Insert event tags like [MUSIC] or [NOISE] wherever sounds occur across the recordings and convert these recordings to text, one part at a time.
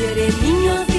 tú eres niño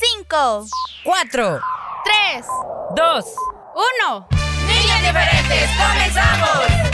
5, 4, 3, 2, 1. ¡Niñas diferentes, comenzamos!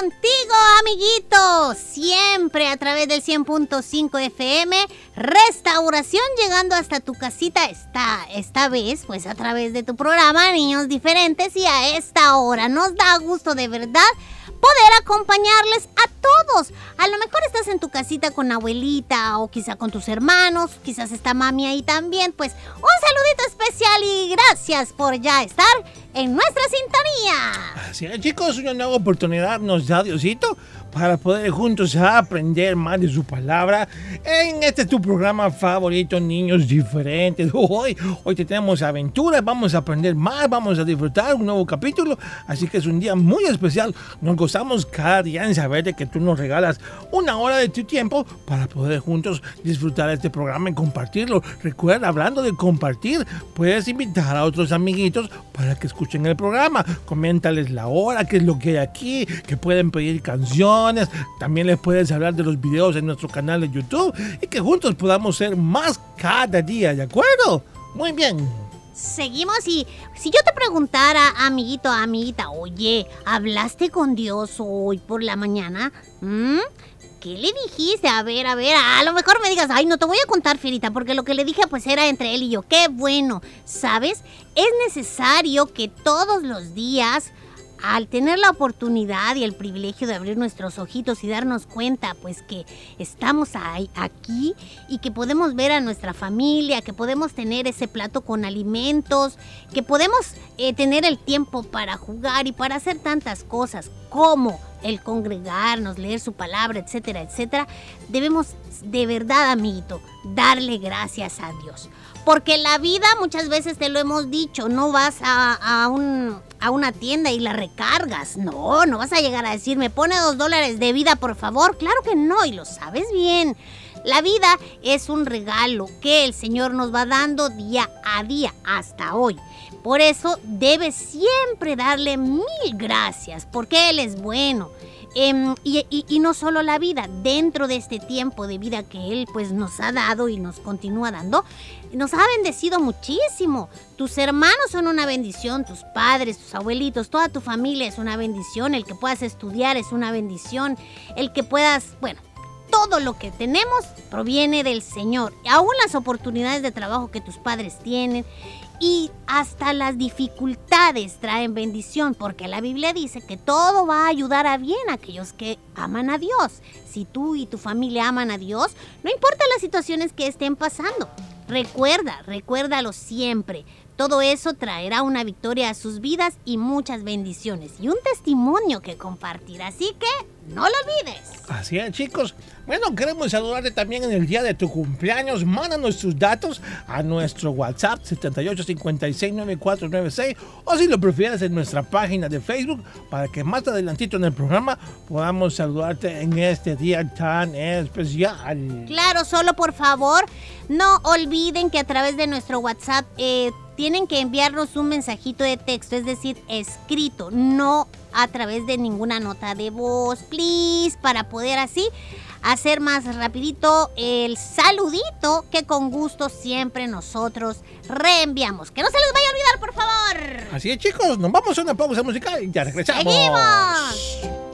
Contigo, amiguitos. Siempre a través del 100.5 FM. Restauración llegando hasta tu casita esta, esta vez, pues a través de tu programa Niños Diferentes. Y a esta hora nos da gusto de verdad poder acompañarles a todos. A lo mejor estás en tu casita con abuelita o quizá con tus hermanos, quizás está mami ahí también. Pues un saludito especial y gracias por ya estar en nuestra sintonía. Así es, chicos, una nueva oportunidad nos da Diosito para poder juntos aprender más de su palabra en este tu programa favorito, Niños Diferentes. Hoy, hoy te tenemos aventuras, vamos a aprender más, vamos a disfrutar un nuevo capítulo, así que es un día muy especial. Nos gozamos cada día en saber de que tú nos regalas una hora de tu tiempo para poder juntos disfrutar este programa y compartirlo. Recuerda, hablando de compartir, puedes invitar a otros amiguitos para que escuchen el programa. Coméntales la hora, qué es lo que hay aquí, que pueden pedir canciones. También les puedes hablar de los videos en nuestro canal de YouTube y que juntos podamos ser más cada día, ¿de acuerdo? Muy bien. Seguimos y si yo te preguntara, amiguito, amiguita, oye, ¿hablaste con Dios hoy por la mañana? ¿Mm? ¿Qué le dijiste? A ver, a ver, a lo mejor me digas, ay, no te voy a contar, Firita, porque lo que le dije pues era entre él y yo. Qué bueno, ¿sabes? Es necesario que todos los días al tener la oportunidad y el privilegio de abrir nuestros ojitos y darnos cuenta pues que estamos ahí, aquí y que podemos ver a nuestra familia, que podemos tener ese plato con alimentos, que podemos eh, tener el tiempo para jugar y para hacer tantas cosas como el congregarnos, leer su palabra, etcétera, etcétera, debemos de verdad, amiguito, darle gracias a Dios. Porque la vida, muchas veces te lo hemos dicho, no vas a, a un, a una tienda y la recargas. No, no vas a llegar a decir, me pone dos dólares de vida, por favor. Claro que no, y lo sabes bien. La vida es un regalo que el Señor nos va dando día a día hasta hoy. Por eso debes siempre darle mil gracias, porque Él es bueno. Em, y, y- no solo la vida, dentro de este tiempo de vida que Él pues nos ha dado y nos continúa dando, nos ha bendecido muchísimo. Tus hermanos son una bendición, tus padres, tus abuelitos, toda tu familia es una bendición, el que puedas estudiar es una bendición, el que puedas, bueno, todo lo que tenemos proviene del Señor. Aún las oportunidades de trabajo que tus padres tienen y hasta las dificultades traen bendición, porque la Biblia dice que todo va a ayudar a bien a aquellos que aman a Dios. Si tú y tu familia aman a Dios, no importa las situaciones que estén pasando. Recuerda, recuérdalo siempre. Todo eso traerá una victoria a sus vidas y muchas bendiciones y un testimonio que compartir. Así que no lo olvides. Así es, chicos. Bueno, queremos saludarte también en el día de tu cumpleaños. Mándanos tus datos a nuestro WhatsApp 78569496 o si lo prefieres en nuestra página de Facebook para que más adelantito en el programa podamos saludarte en este día tan especial. Claro, solo por favor, no olviden que a través de nuestro WhatsApp eh, tienen que enviarnos un mensajito de texto, es decir, escrito, no a través de ninguna nota de voz, please, para poder así hacer más rapidito el saludito que con gusto siempre nosotros reenviamos. Que no se les vaya a olvidar, por favor. Así es, chicos, nos vamos a una pausa musical y ya regresamos. ¡Seguimos!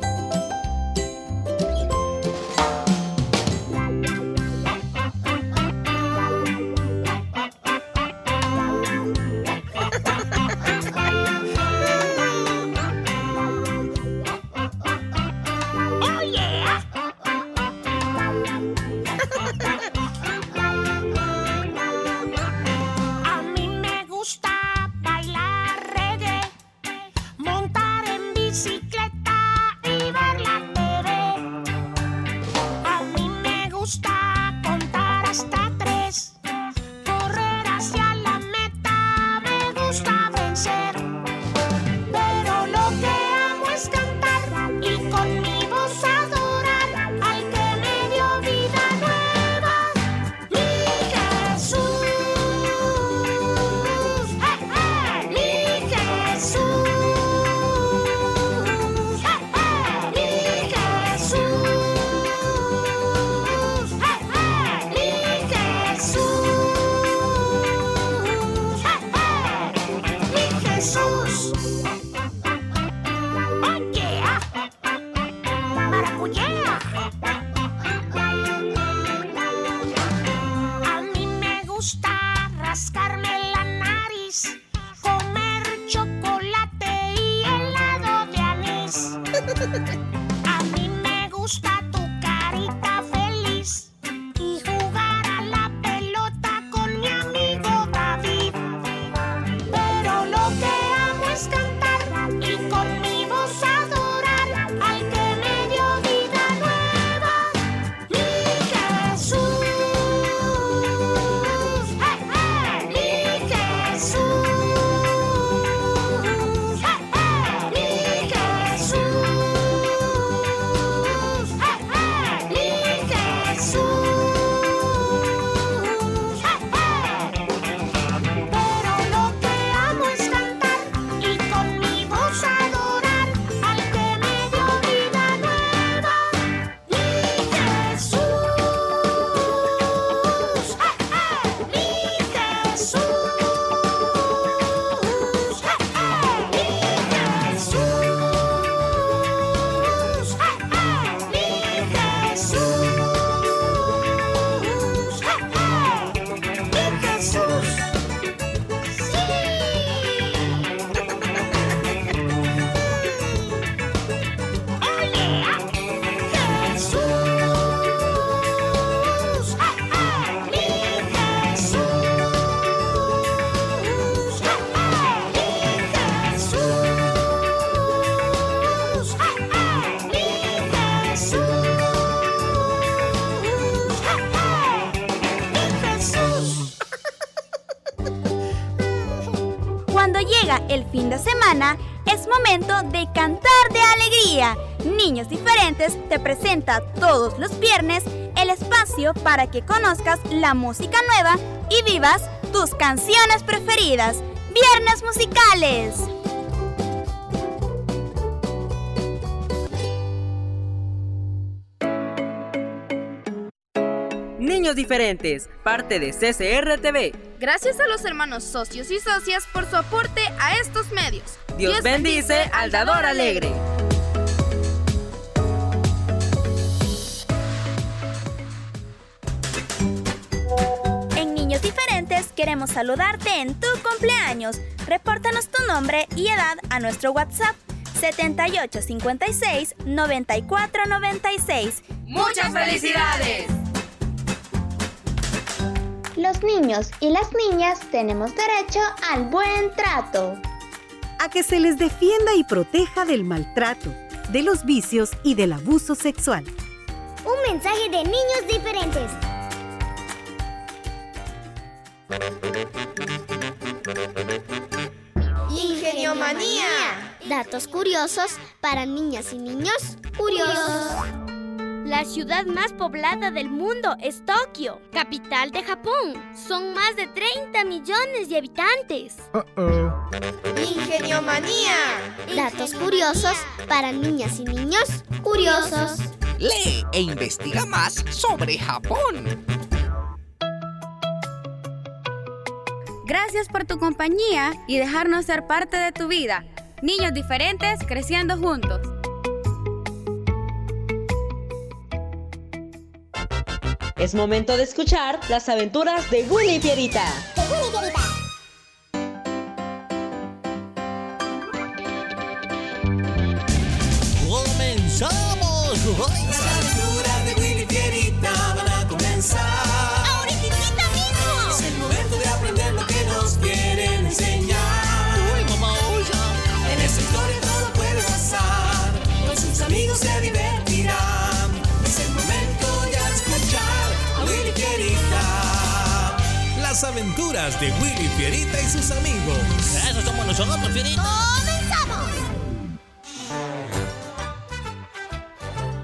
De cantar de alegría. Niños Diferentes te presenta todos los viernes el espacio para que conozcas la música nueva y vivas tus canciones preferidas. Viernes musicales. Diferentes, parte de CCR TV. Gracias a los hermanos socios y socias por su aporte a estos medios. Dios, bendice al dador alegre. En Niños Diferentes queremos saludarte en tu cumpleaños. Repórtanos tu nombre y edad a nuestro WhatsApp 7856 9496. ¡Muchas felicidades! Los niños y las niñas tenemos derecho al buen trato. a que se les defienda y proteja del maltrato, de los vicios y del abuso sexual. Un mensaje de niños diferentes. Ingeniomanía. Datos curiosos para niñas y niños curiosos. La ciudad más poblada del mundo es Tokio, capital de Japón. Son más de 30 millones de habitantes. Ingeniomanía. Datos curiosos para niñas y niños curiosos. Lee e investiga más sobre Japón. Gracias por tu compañía y dejarnos ser parte de tu vida. Niños diferentes creciendo juntos. Es momento de escuchar las aventuras de Willy y Pierita. ¡Comenzamos! Aventuras de Willy Fierita y sus amigos. Eso somos nosotros, Fierita. ¡Comenzamos!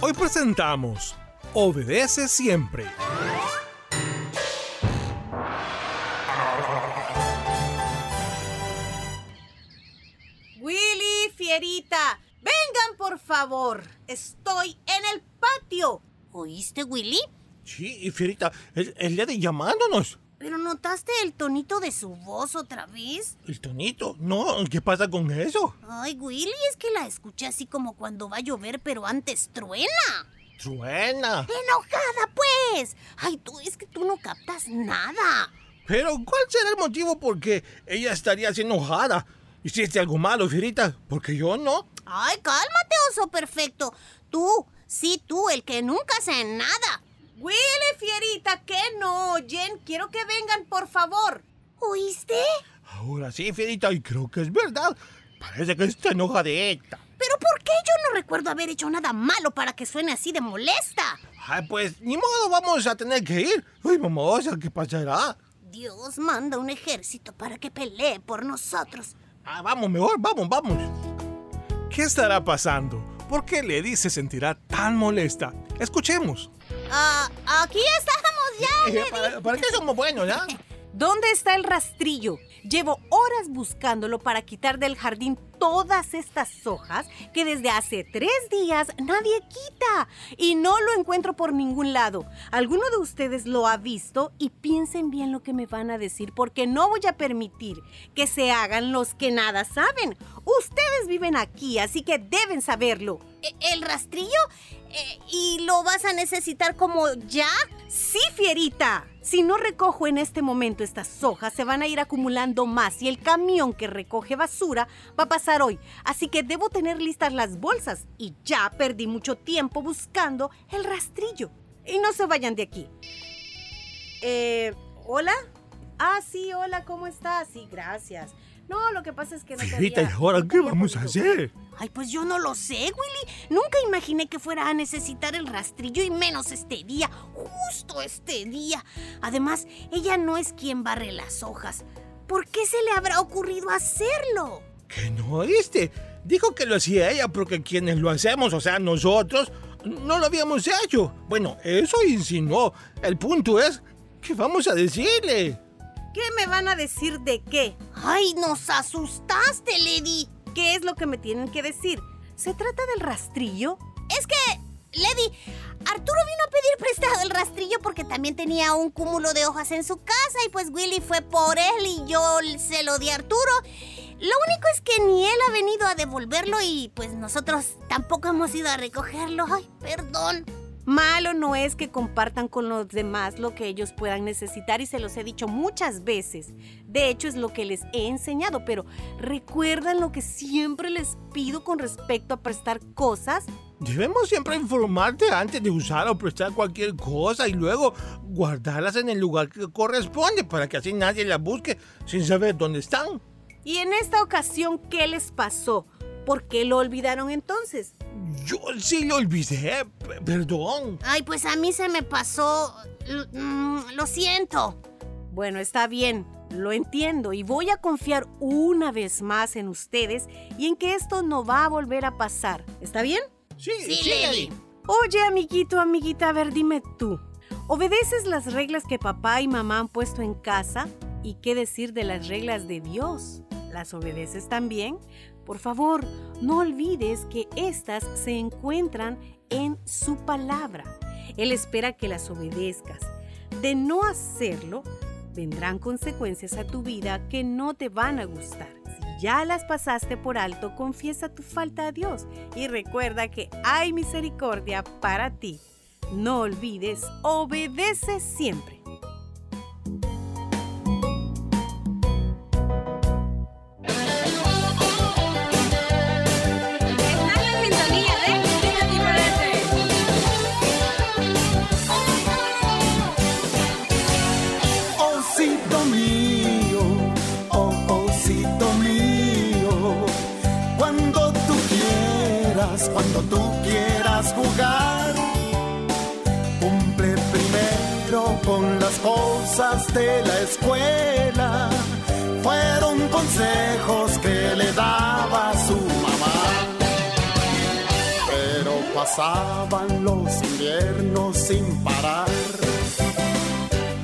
Hoy presentamos Obedece siempre. Willy, Fierita, vengan por favor. Estoy en el patio. ¿Oíste, Willy? Sí, y Fierita, es el día de llamándonos. ¿Pero notaste el tonito de su voz otra vez? El tonito. No, ¿qué pasa con eso? Ay, Willy, es que la escuché así como cuando va a llover, pero antes truena. Truena. ¡Enojada, pues! Ay, tú, es que tú no captas nada. Pero, ¿cuál será el motivo por qué ella estaría así enojada? ¿Hiciste algo malo, Fierita? Porque yo no. Ay, cálmate, oso perfecto. Tú, sí, tú, el que nunca hace nada. Willy, Fierita, que no oyen. Quiero que vengan, por favor. ¿Oíste? Ahora sí, Fierita, y creo que es verdad. Parece que está enojadita. ¿Pero por qué yo no recuerdo haber hecho nada malo para que suene así de molesta? Ay, pues, ni modo, vamos a tener que ir. Uy, vamos, ¿qué pasará? Dios manda un ejército para que pelee por nosotros. Ah, vamos, mejor, vamos, vamos. ¿Qué estará pasando? ¿Por qué Lady se sentirá tan molesta? Escuchemos. Ah, aquí estamos ya, Eh, Lady. ¿Para, para qué somos buenos, ya? [LAUGHS] ¿Dónde está el rastrillo? Llevo horas buscándolo para quitar del jardín todas estas hojas que desde hace tres días nadie quita y no lo encuentro por ningún lado. ¿Alguno de ustedes lo ha visto? Y piensen bien lo que me van a decir porque no voy a permitir que se hagan los que nada saben. Ustedes viven aquí, así que deben saberlo. ¿E- ¿El rastrillo? Eh, ¿Y lo vas a necesitar como ya? Sí, fierita. Si no recojo en este momento estas hojas, se van a ir acumulando más y el camión que recoge basura va a pasar hoy. Así que debo tener listas las bolsas y ya perdí mucho tiempo buscando el rastrillo. Y no se vayan de aquí. Eh, ¿hola? Ah, sí, hola, ¿cómo estás? Sí, gracias. No, lo que pasa es que no ¿y ahora qué vamos a hacer? Ay, pues yo no lo sé, Willy. Nunca imaginé que fuera a necesitar el rastrillo y menos este día, justo este día. Además, ella no es quien barre las hojas. ¿Por qué se le habrá ocurrido hacerlo? ¿Que no oíste? Dijo que lo hacía ella porque quienes lo hacemos, o sea, nosotros, no lo habíamos hecho. Bueno, eso insinuó. El punto es, ¿qué vamos a decirle? ¿Qué me van a decir de qué? Ay, nos asustaste, Lady. ¿Qué es lo que me tienen que decir? ¿Se trata del rastrillo? Es que, Lady, Arturo vino a pedir prestado el rastrillo porque también tenía un cúmulo de hojas en su casa y pues Willy fue por él y yo se lo di a Arturo. Lo único es que ni él ha venido a devolverlo y pues nosotros tampoco hemos ido a recogerlo. Ay, perdón. Malo no es que compartan con los demás lo que ellos puedan necesitar y se los he dicho muchas veces. De hecho es lo que les he enseñado, pero ¿recuerdan lo que siempre les pido con respecto a prestar cosas? Debemos siempre informarte antes de usar o prestar cualquier cosa y luego guardarlas en el lugar que corresponde para que así nadie las busque sin saber dónde están. Y en esta ocasión, ¿qué les pasó? ¿Por qué lo olvidaron entonces? Yo sí lo olvidé, perdón. Ay, pues a mí se me pasó. L- mm, lo siento. Bueno, está bien, lo entiendo y voy a confiar una vez más en ustedes y en que esto no va a volver a pasar. ¿Está bien? Sí, Sí, Lady. Oye, amiguito, amiguita, a ver, dime tú. ¿Obedeces las reglas que papá y mamá han puesto en casa? ¿Y qué decir de las reglas de Dios? ¿Las obedeces también? Por favor, no olvides que éstas se encuentran en su palabra. Él espera que las obedezcas. De no hacerlo, vendrán consecuencias a tu vida que no te van a gustar. Si ya las pasaste por alto, confiesa tu falta a Dios y recuerda que hay misericordia para ti. No olvides, obedece siempre. Cuando tú quieras jugar, cumple primero con las cosas de la escuela. Fueron consejos que le daba su mamá. Pero pasaban los inviernos sin parar.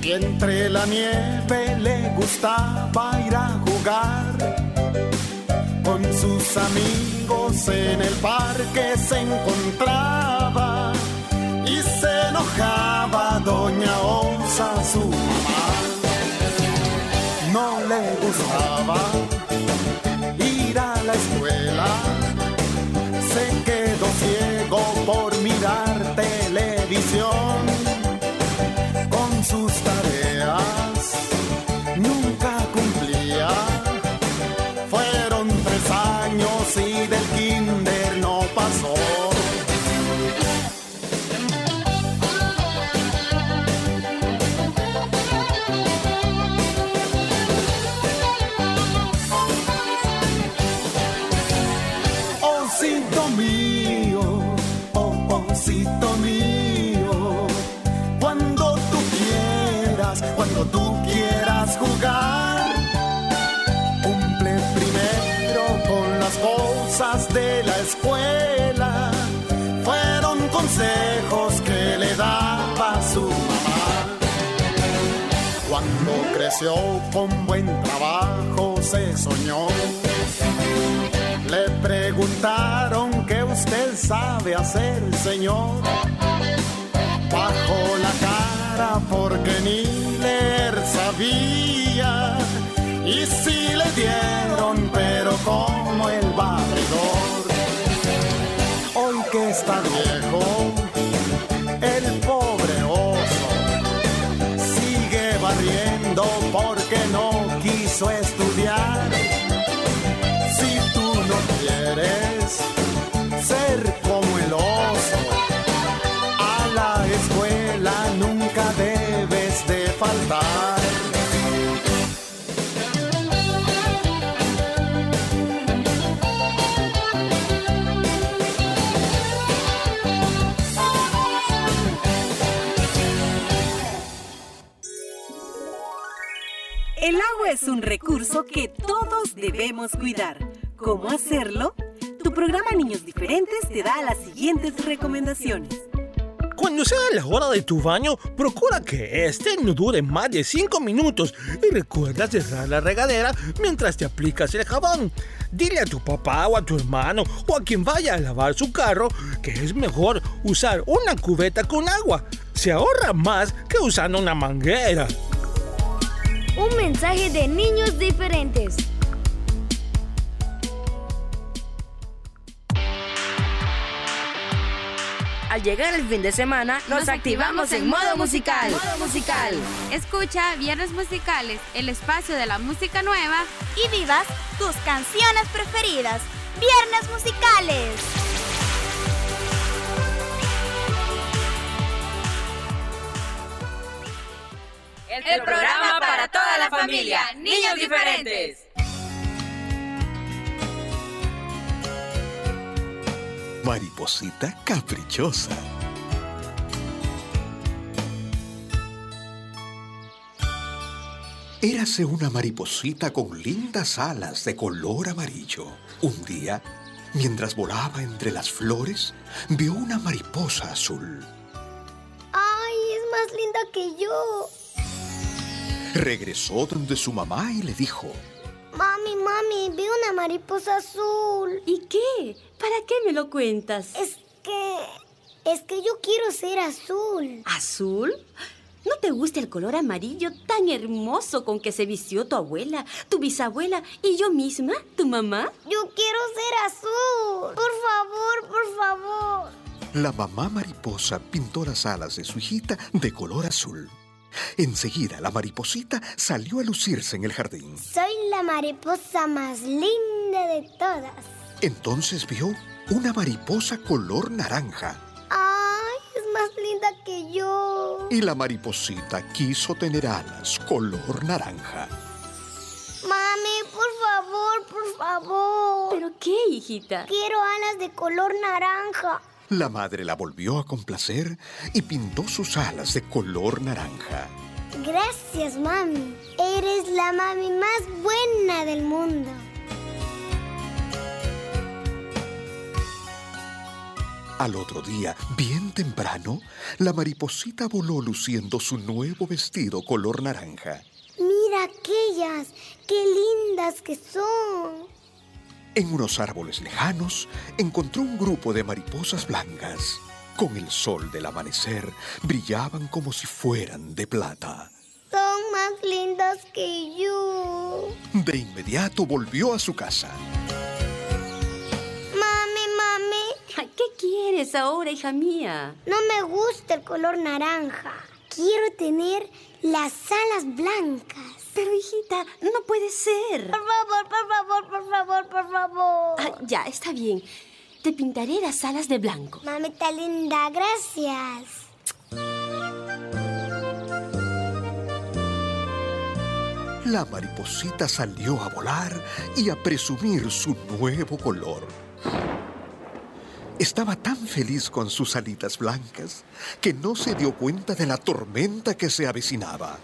Y entre la nieve le gustaba ir a jugar. Con sus amigos en el parque se encontraba. Y se enojaba Doña Osa, su mamá. No le gustaba consejos que le daba su mamá. Cuando creció con buen trabajo se soñó. Le preguntaron qué usted sabe hacer, señor. Bajo la cara porque ni leer sabía. Y sí le dieron, pero como el barredor. Está viejo, el pobre oso sigue barriendo porque no Es un recurso que todos debemos cuidar. ¿Cómo hacerlo? Tu programa Niños Diferentes te da las siguientes recomendaciones. Cuando sea la hora de tu baño, procura que este no dure más de 5 minutos y recuerda cerrar la regadera mientras te aplicas el jabón. Dile a tu papá o a tu hermano o a quien vaya a lavar su carro que es mejor usar una cubeta con agua. Se ahorra más que usando una manguera. Un mensaje de niños diferentes. Al llegar el fin de semana, nos, activamos en modo musical. Modo musical. Escucha Viernes Musicales, el espacio de la música nueva. Y vivas tus canciones preferidas. Viernes Musicales. El, programa para toda la familia. Niños diferentes. Mariposita caprichosa. Érase una mariposita con lindas alas de color amarillo. Un día, mientras volaba entre las flores, vio una mariposa azul. ¡Ay, es más linda que yo! Regresó donde su mamá y le dijo, Mami, mami, vi una mariposa azul. ¿Y qué? ¿Para qué me lo cuentas? Es que... Es que yo quiero ser azul. ¿Azul? ¿No te gusta el color amarillo tan hermoso con que se vistió tu abuela, tu bisabuela y yo misma, tu mamá? Yo quiero ser azul. Por favor, por favor. La mamá mariposa pintó las alas de su hijita de color azul. Enseguida la mariposita salió a lucirse en el jardín. Soy la mariposa más linda de todas. Entonces vio una mariposa color naranja. ¡Ay, es más linda que yo! Y la mariposita quiso tener alas color naranja. Mami, por favor, por favor. ¿Pero qué, hijita? Quiero alas de color naranja. La madre la volvió a complacer y pintó sus alas de color naranja. Gracias, mami. Eres la mami más buena del mundo. Al otro día, bien temprano, la mariposita voló luciendo su nuevo vestido color naranja. Mira aquellas, qué lindas que son. En unos árboles lejanos encontró un grupo de mariposas blancas. Con el sol del amanecer brillaban como si fueran de plata. Son más lindas que yo. De inmediato volvió a su casa. Mami, mami. ¿Qué quieres ahora, hija mía? No me gusta el color naranja. Quiero tener las alas blancas. Pero, hijita, no puede ser. Por favor, por favor, por favor, por favor. Ah, ya, está bien. Te pintaré las alas de blanco. Mamita linda, gracias. La mariposita salió a volar y a presumir su nuevo color. Estaba tan feliz con sus alitas blancas que no se dio cuenta de la tormenta que se avecinaba.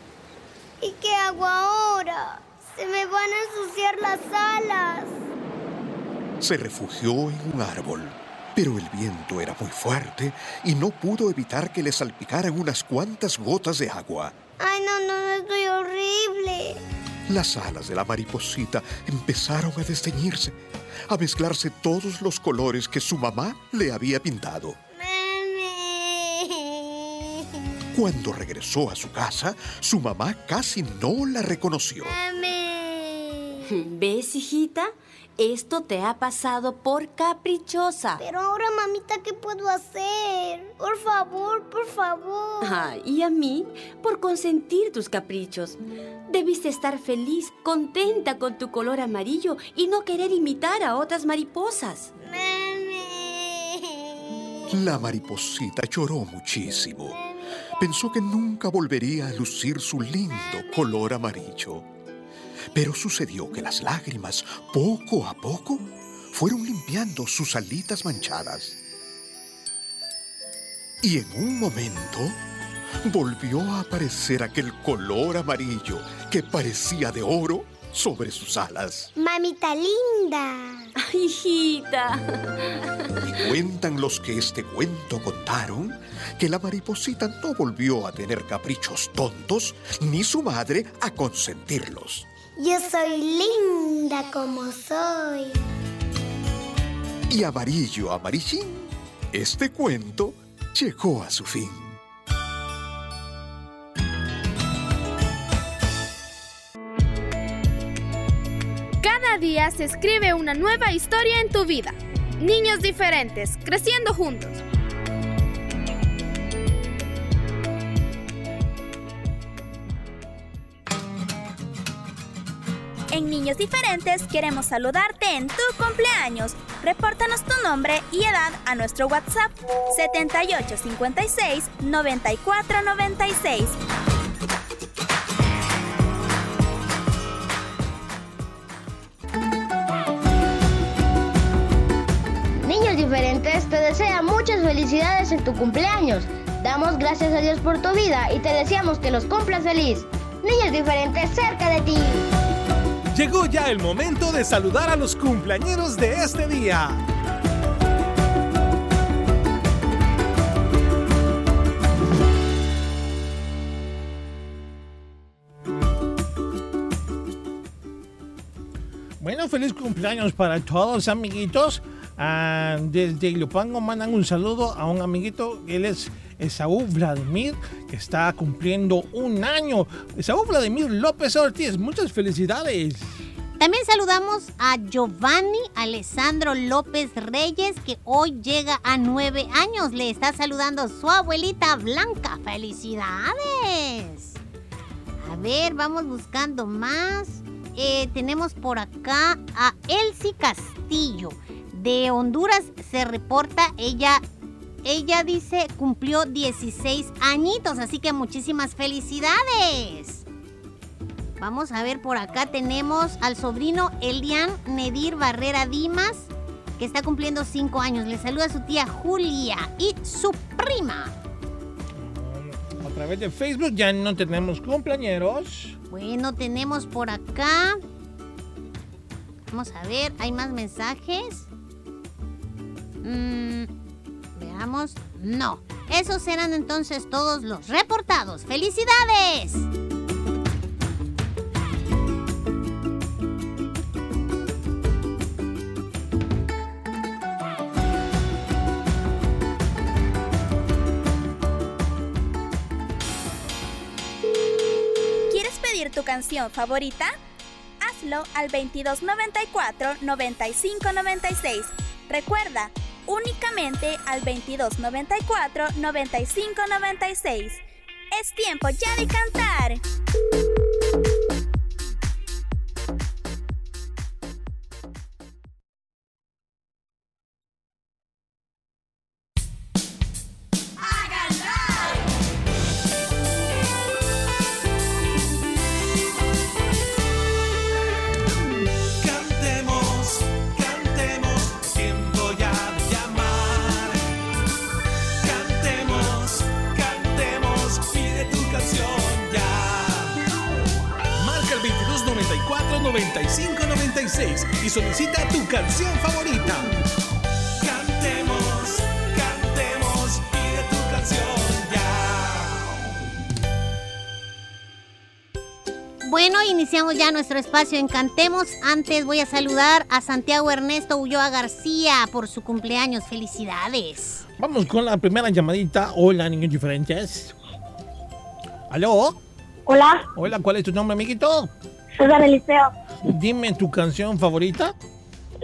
¿Y qué hago ahora? Se me van a ensuciar las alas. Se refugió en un árbol, pero el viento era muy fuerte y no pudo evitar que le salpicaran unas cuantas gotas de agua. Ay, no, no, no, estoy horrible. Las alas de la mariposita empezaron a desteñirse, a mezclarse todos los colores que su mamá le había pintado. Cuando regresó a su casa, su mamá casi no la reconoció. ¿Ves, hijita? Esto te ha pasado por caprichosa. Pero ahora, mamita, ¿qué puedo hacer? Por favor, por favor. Ah, y a mí, por consentir tus caprichos. Debiste estar feliz, contenta con tu color amarillo y no querer imitar a otras mariposas. La mariposita lloró muchísimo. Pensó que nunca volvería a lucir su lindo color amarillo. Pero sucedió que las lágrimas, poco a poco, fueron limpiando sus alitas manchadas. Y en un momento volvió a aparecer aquel color amarillo que parecía de oro sobre sus alas. Mamita linda. Ay, hijita. Y cuentan los que este cuento contaron que la mariposita no volvió a tener caprichos tontos ni su madre a consentirlos. Yo soy linda como soy. Y amarillo amarillín, este cuento llegó a su fin. Día se escribe una nueva historia en tu vida. Niños diferentes, creciendo juntos. En Niños Diferentes queremos saludarte en tu cumpleaños. Repórtanos tu nombre y edad a nuestro WhatsApp 7856 9496. Desea muchas felicidades en tu cumpleaños. Damos gracias a Dios por tu vida y te deseamos que los cumplas feliz. Niños Diferentes cerca de ti. Llegó ya el momento de saludar a los cumpleañeros de este día. Bueno, feliz cumpleaños para todos, amiguitos. Ah, desde Ilopango mandan un saludo a un amiguito, él es Esaú Vladimir, que está cumpliendo un año. Esaú Vladimir López Ortiz, muchas felicidades. También saludamos a Giovanni Alessandro López Reyes, que hoy llega a nueve años. Le está saludando su abuelita Blanca. ¡Felicidades! A ver, vamos buscando más. Eh, tenemos por acá a Elsie Castillo. De Honduras se reporta, ella, ella dice cumplió 16 añitos, así que muchísimas felicidades. Vamos a ver, por acá tenemos al sobrino Elian Nedir Barrera Dimas, que está cumpliendo 5 años. Le saluda su tía Julia y su prima. A través de Facebook ya no tenemos cumpleañeros. Bueno, tenemos por acá. Vamos a ver, hay más mensajes. Mm, veamos. No, esos eran entonces todos los reportados. ¡Felicidades! ¿Quieres pedir tu canción favorita? Hazlo al 2294-9596. Recuerda, únicamente al 2294-9596. Es tiempo ya de cantar. 6 y solicita tu canción favorita. Cantemos, cantemos, pide tu canción ya. Bueno, iniciamos ya nuestro espacio en Cantemos. Antes voy a saludar a Santiago Ernesto Ulloa García por su cumpleaños. Felicidades. Vamos con la primera llamadita. Hola, niños diferentes. ¿Aló? Hola, Hola, ¿cuál es tu nombre, amiguito? César Eliseo. Dime tu canción favorita.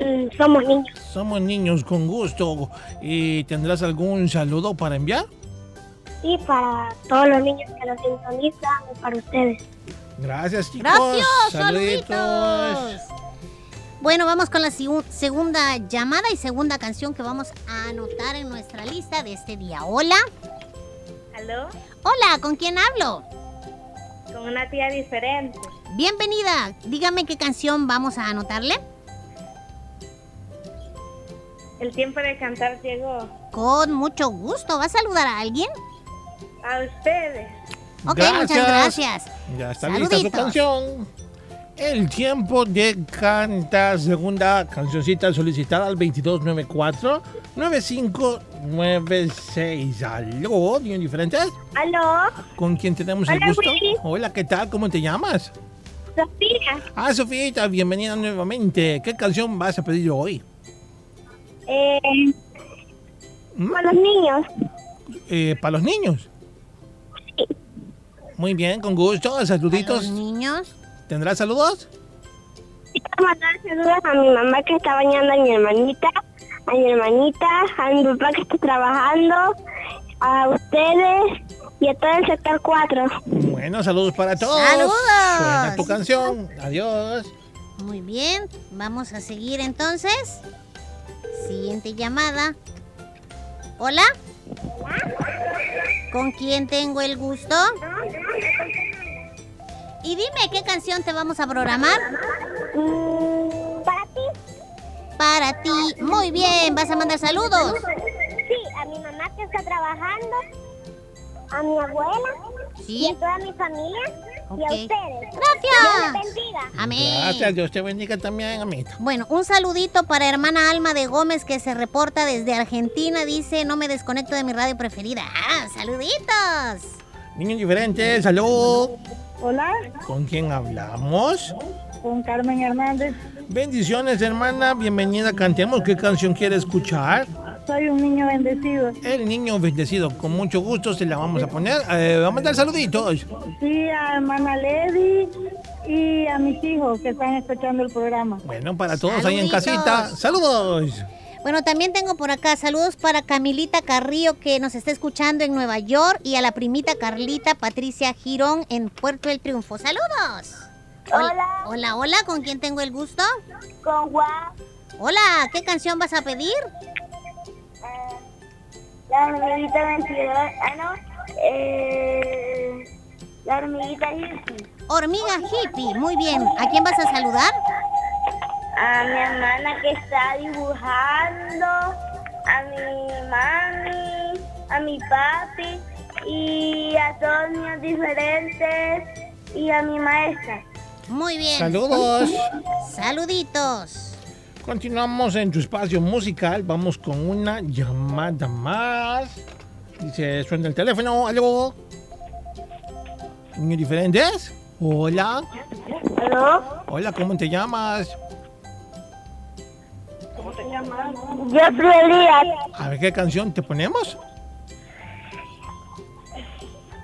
Mm, somos niños. Somos niños con gusto. ¿Y tendrás algún saludo para enviar? Y para todos los niños que nos sintonizan y para ustedes. Gracias, chicos. Gracias, Saluditos. saluditos. Bueno, vamos con la segunda llamada y segunda canción que vamos a anotar en nuestra lista de este día. Hola. ¿Aló? Hola, ¿con quién hablo? Con una tía diferente. Bienvenida. Dígame qué canción vamos a anotarle. El tiempo de cantar llegó. Con mucho gusto. ¿Va a saludar a alguien? A ustedes. Ok, muchas gracias. Ya está lista su canción. El tiempo de cantar, segunda cancioncita solicitada al 2294-9596. ¿Aló? ¿Niños diferentes? ¿Aló? ¿Con quién tenemos el gusto? Willy. Hola, ¿qué tal? ¿Cómo te llamas? Sofía. Ah, Sofía, bienvenida nuevamente. ¿Qué canción vas a pedir hoy? Eh, ¿Mm? Con los niños. Eh, ¿Para los niños? Muy bien, con gusto. Saluditos. niños? ¿Tendrás saludos? Quiero mandar saludos a mi mamá que está bañando a mi hermanita, a mi hermanita, a mi papá que está trabajando, a ustedes y a todo el sector 4. Bueno, saludos para todos. ¡Saludos! Suena tu canción. Adiós. Muy bien, vamos a seguir entonces. Siguiente llamada. Hola. ¿Con quién tengo el gusto? Y dime qué canción te vamos a programar. para ti. Para ti. Muy bien, vas a mandar saludos. Sí, a mi mamá que está trabajando, a mi abuela y a toda mi familia y a ustedes. Gracias. Dios les bendiga. Amén. Gracias, Dios te bendiga también, amita. Bueno, un saludito para hermana Alma de Gómez que se reporta desde Argentina. Dice, no me desconecto de mi radio preferida. Ah, saluditos. Niños diferentes, salud. Hola, ¿Con quién hablamos? Con Carmen Hernández. Bendiciones, hermana. Bienvenida. Cantemos. ¿Qué canción quiere escuchar? Soy un niño bendecido. El niño bendecido. Con mucho gusto se la vamos a poner. Eh, vamos a dar saluditos. Sí, a hermana Lady y a mis hijos que están escuchando el programa. Bueno, para todos ahí en casita. Saludos. Bueno, también tengo por acá saludos para Camilita Carrillo que nos está escuchando en Nueva York y a la primita Carlita Patricia Girón en Puerto del Triunfo. Saludos. Hola. Hola, hola, ¿con quién tengo el gusto? Con Juan. Hola, ¿qué canción vas a pedir? La hormiguita 22. Ah, no. Eh, la hormiguita hippie. Hormiga hippie, muy bien. ¿A quién vas a saludar? A mi hermana que está dibujando. A mi mami. A mi papi. Y a todos niños diferentes. Y a mi maestra. Muy bien. Saludos. Saluditos. Continuamos en tu espacio musical. Vamos con una llamada más. Dice, suena el teléfono. ¿Aló? ¿Niños diferentes? Hola. ¿Aló? Hola, ¿cómo te llamas? Yo soy Elías. A ver, ¿qué canción te ponemos?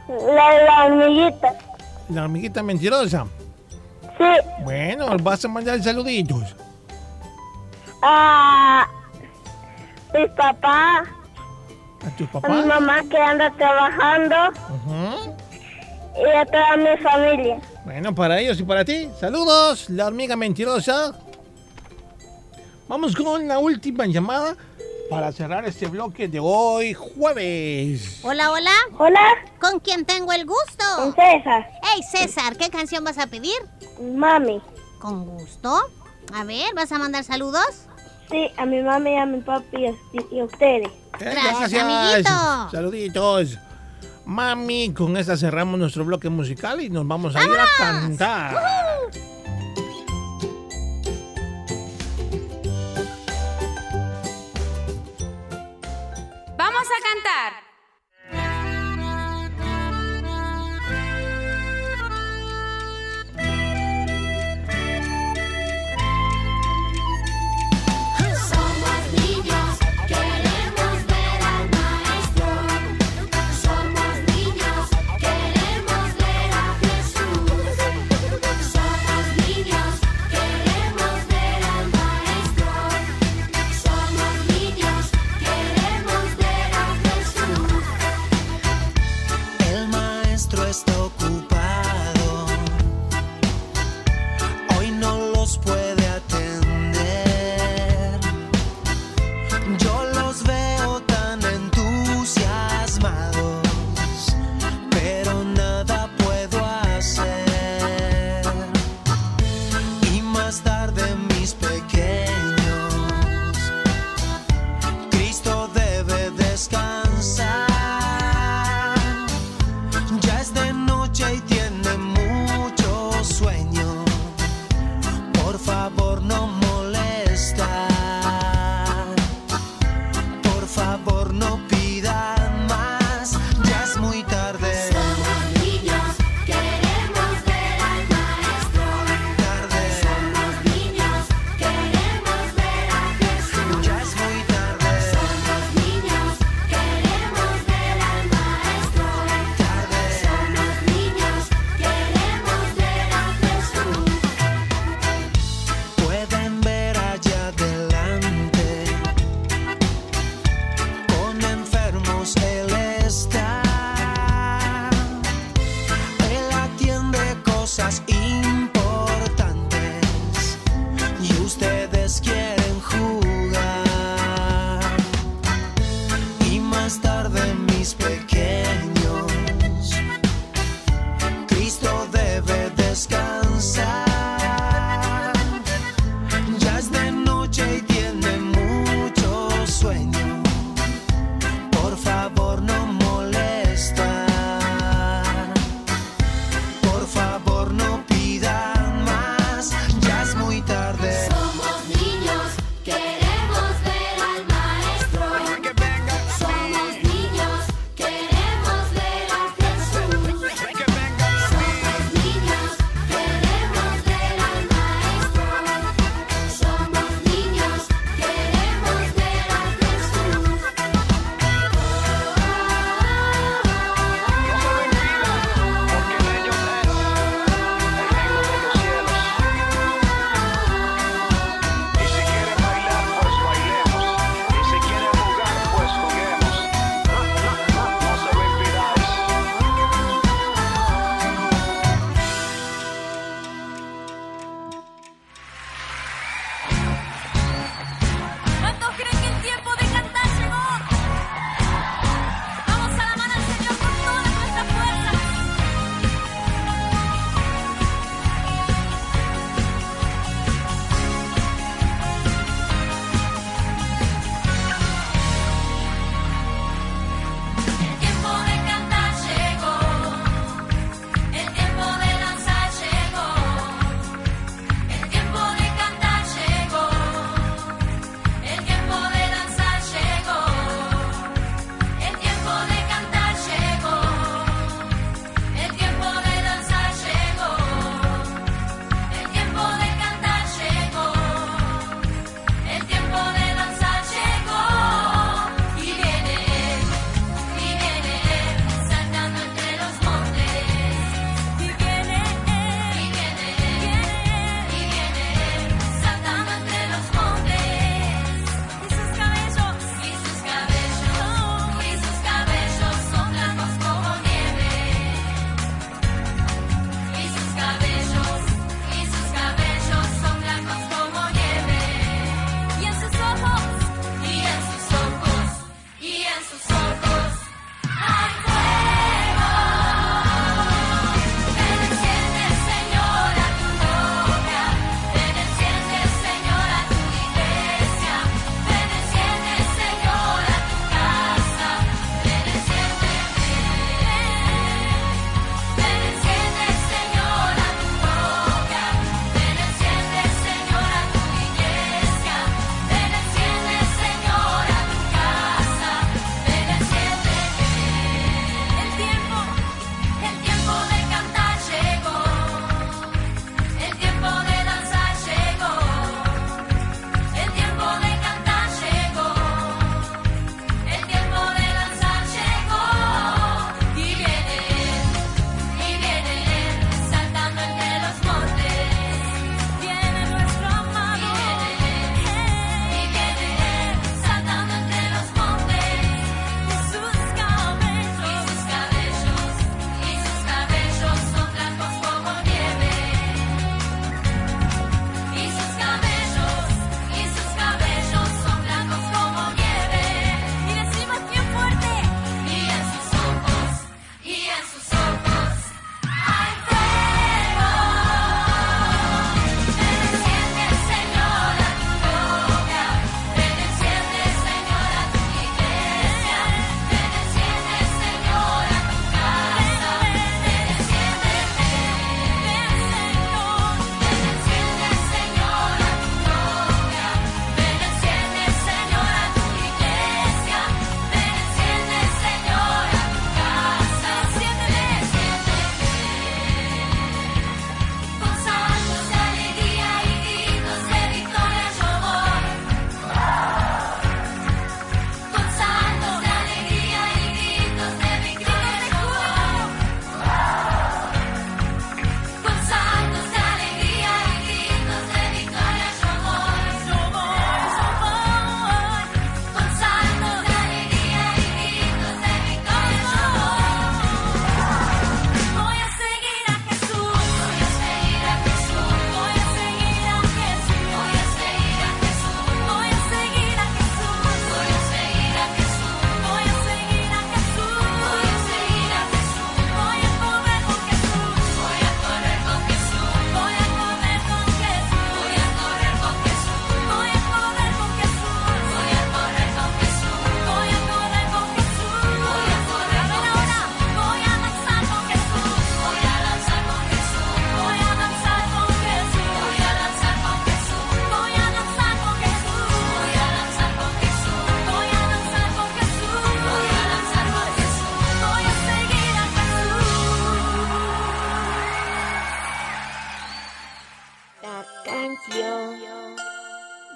La de la hormiguita. La hormiguita mentirosa. Sí. Bueno, vas a mandar saluditos. A mi papá. ¿A tus A mi papás? mamá que anda trabajando. Ujú. Y a toda mi familia. Bueno, para ellos y para ti. Saludos, la hormiga mentirosa. Vamos con la última llamada para cerrar este bloque de hoy, jueves. Hola, hola. Hola. ¿Con quién tengo el gusto? Con César. Hey, César, ¿qué canción vas a pedir? mami. Con gusto. A ver, ¿vas a mandar saludos? Sí, a mi mamá y a mi papi y a, ustedes. Eh, gracias, amiguito. Saluditos. Mami, con esta cerramos nuestro bloque musical y nos vamos a ir a cantar. Vamos a cantar.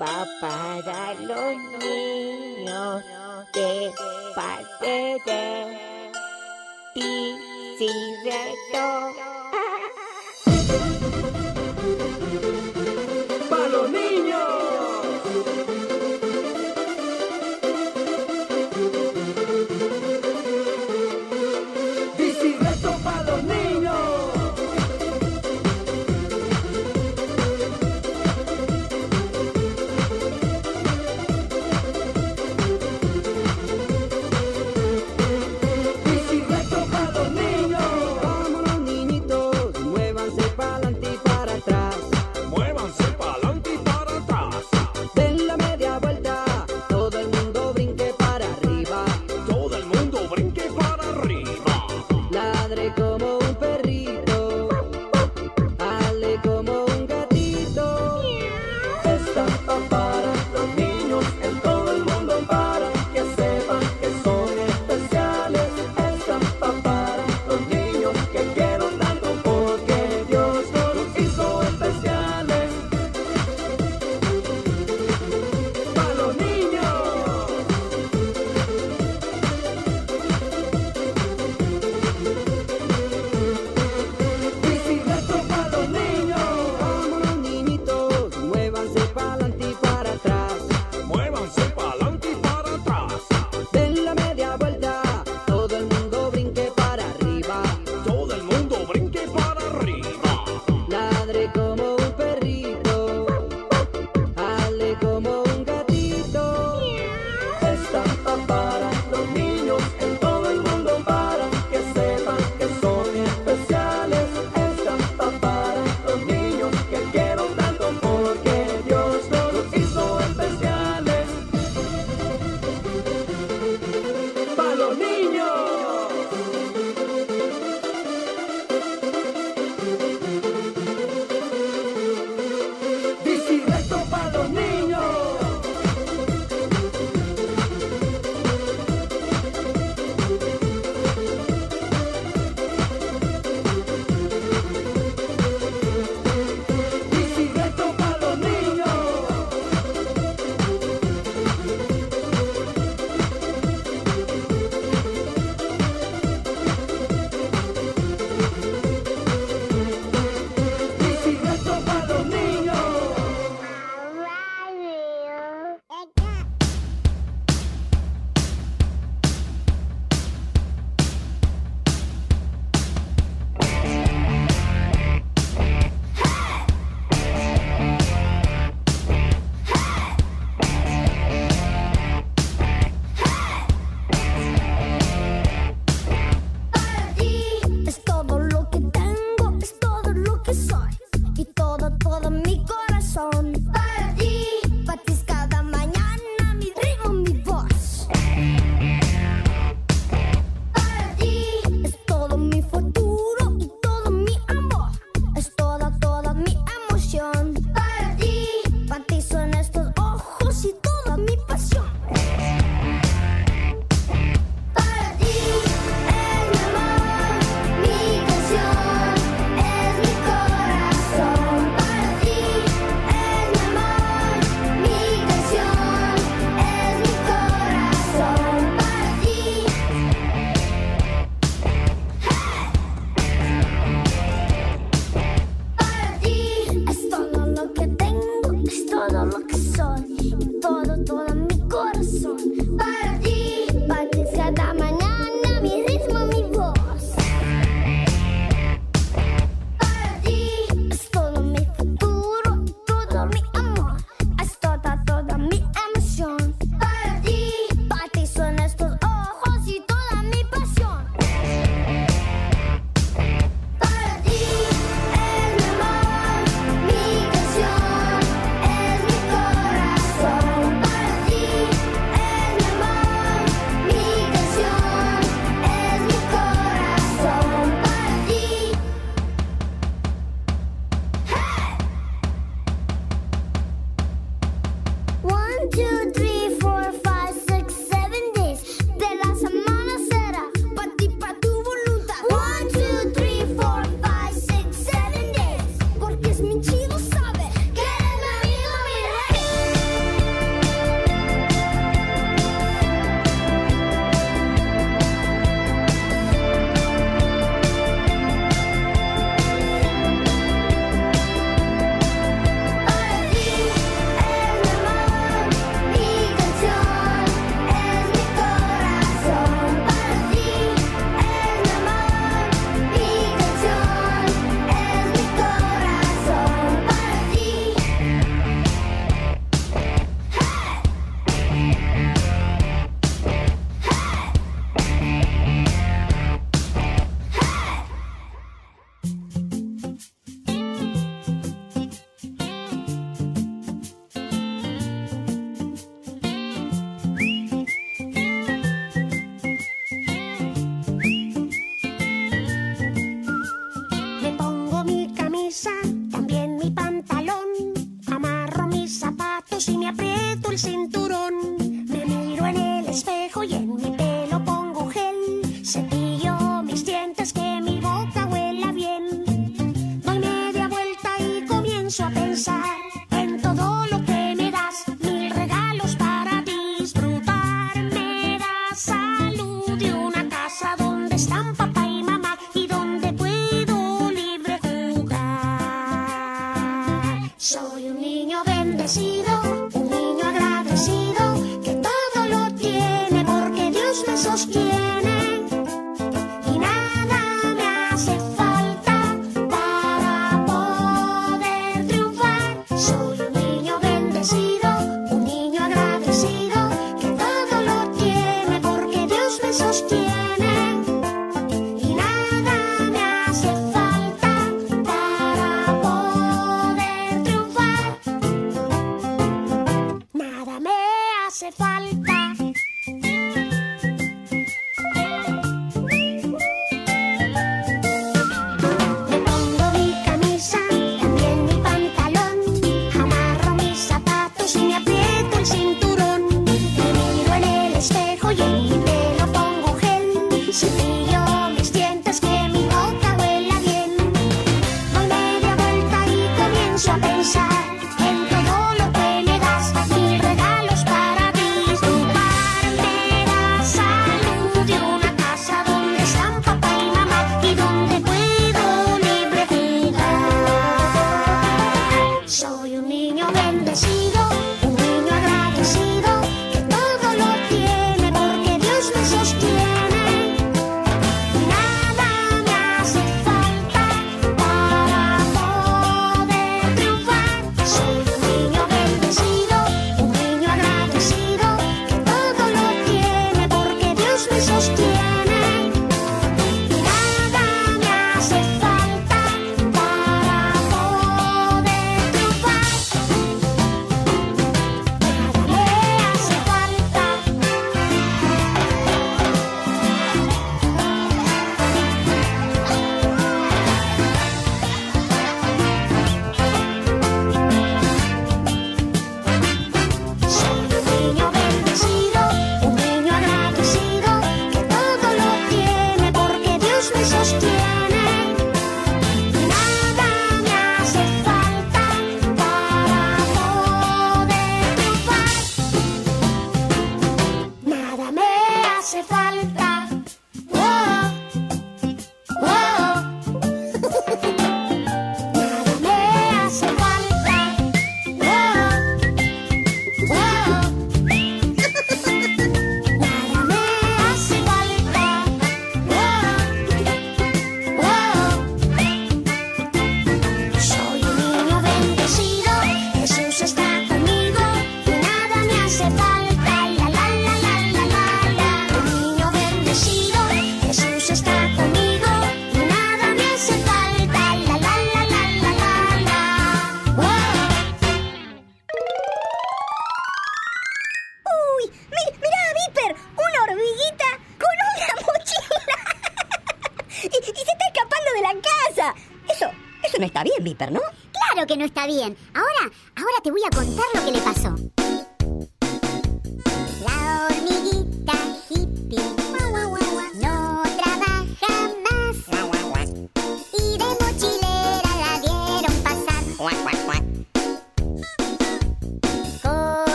va para los niños de parte de ti, reto.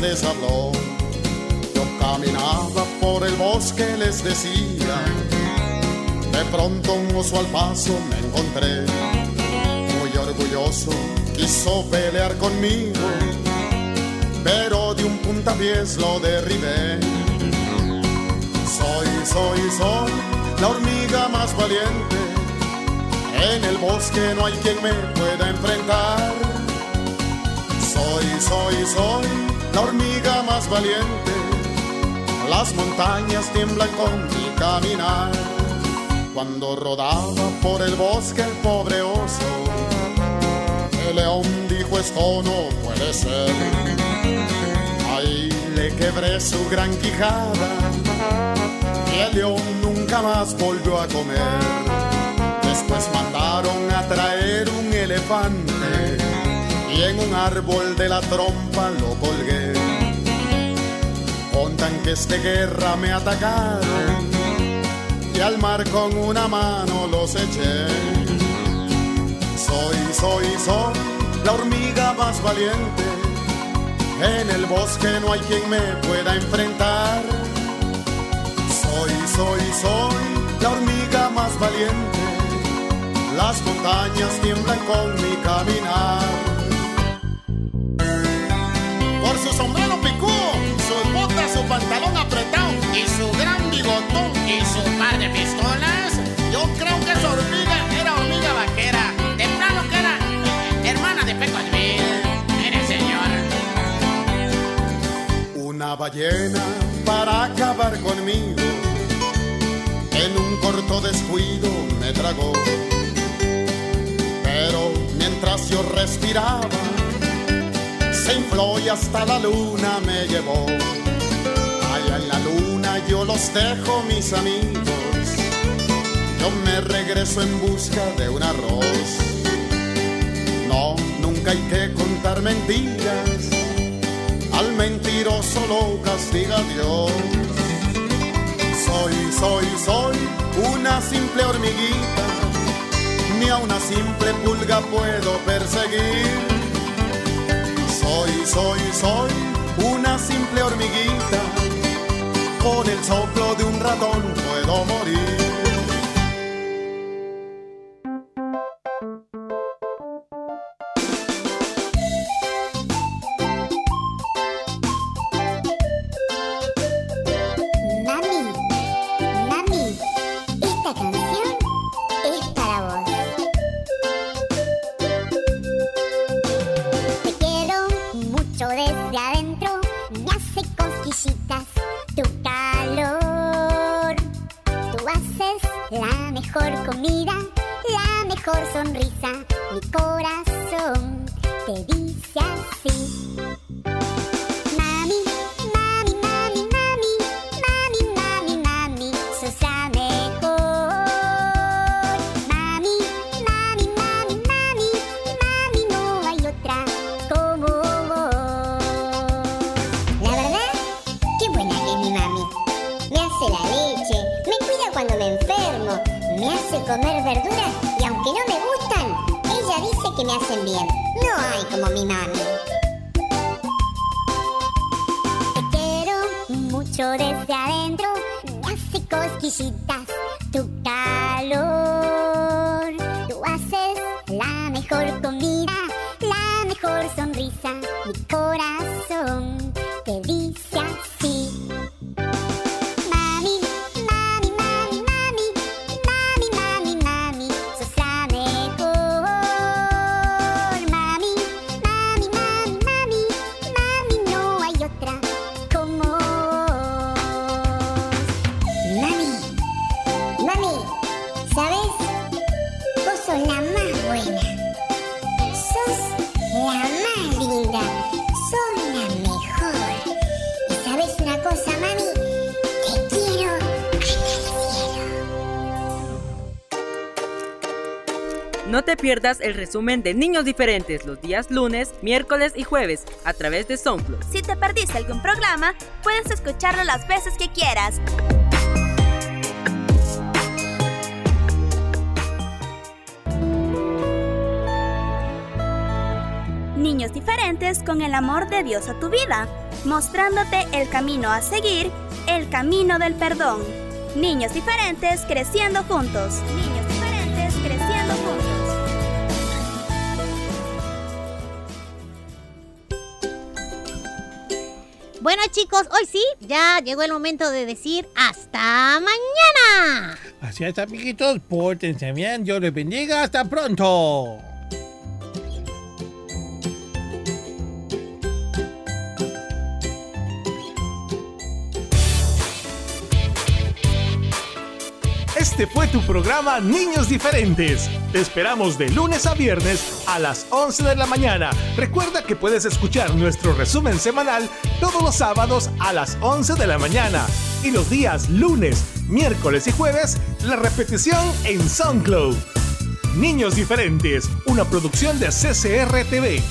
Les habló. Yo caminaba por el bosque, les decía, de pronto un oso al paso me encontré, muy orgulloso, quiso pelear conmigo, pero de un puntapiés lo derribé. Soy, soy, soy la hormiga más valiente. En el bosque no hay quien me pueda enfrentar. Soy, soy, soy la hormiga más valiente. Las montañas tiemblan con mi caminar. Cuando rodaba por el bosque el pobre oso, el león dijo esto no puede ser. Ahí le quebré su gran quijada y el león nunca más volvió a comer. Después mandaron a traer un elefante en un árbol de la trompa lo colgué. Con tanques de guerra me atacaron y al mar con una mano los eché. Soy, soy, soy la hormiga más valiente. En el bosque no hay quien me pueda enfrentar. Soy, soy, soy la hormiga más valiente. Las montañas tiemblan con mi caminar. Su sombrero picudo, sus botas, su pantalón apretado y su gran bigotón y su par de pistolas, yo creo que esa hormiga era hormiga vaquera. De plano que era hermana de Pecosville. Mire, señor. Una ballena para acabar conmigo. En un corto descuido me tragó. Pero mientras yo respiraba, infló y hasta la luna me llevó. Allá en la luna yo los dejo, mis amigos. Yo me regreso en busca de un arroz. No, nunca hay que contar mentiras. Al mentiroso lo castiga Dios. Soy, soy, soy una simple hormiguita. Ni a una simple pulga puedo perseguir. Soy, soy, soy una simple hormiguita. Con el soplo de un ratón puedo morir. Pierdas el resumen de Niños Diferentes los días lunes, miércoles y jueves a través de SoundCloud. Si te perdiste algún programa, puedes escucharlo las veces que quieras. Niños diferentes con el amor de Dios a tu vida, mostrándote el camino a seguir, el camino del perdón. Niños diferentes creciendo juntos. Niños diferentes creciendo juntos. Bueno chicos, hoy sí, ya llegó el momento de decir hasta mañana. Así es, amiguitos, pórtense bien, Dios les bendiga, hasta pronto. Este fue tu programa Niños Diferentes. Te esperamos de lunes a viernes a las 11 de la mañana. Recuerda que puedes escuchar nuestro resumen semanal todos los sábados a las 11 de la mañana. Y los días lunes, miércoles y jueves, la repetición en SoundCloud. Niños Diferentes, una producción de CCR TV.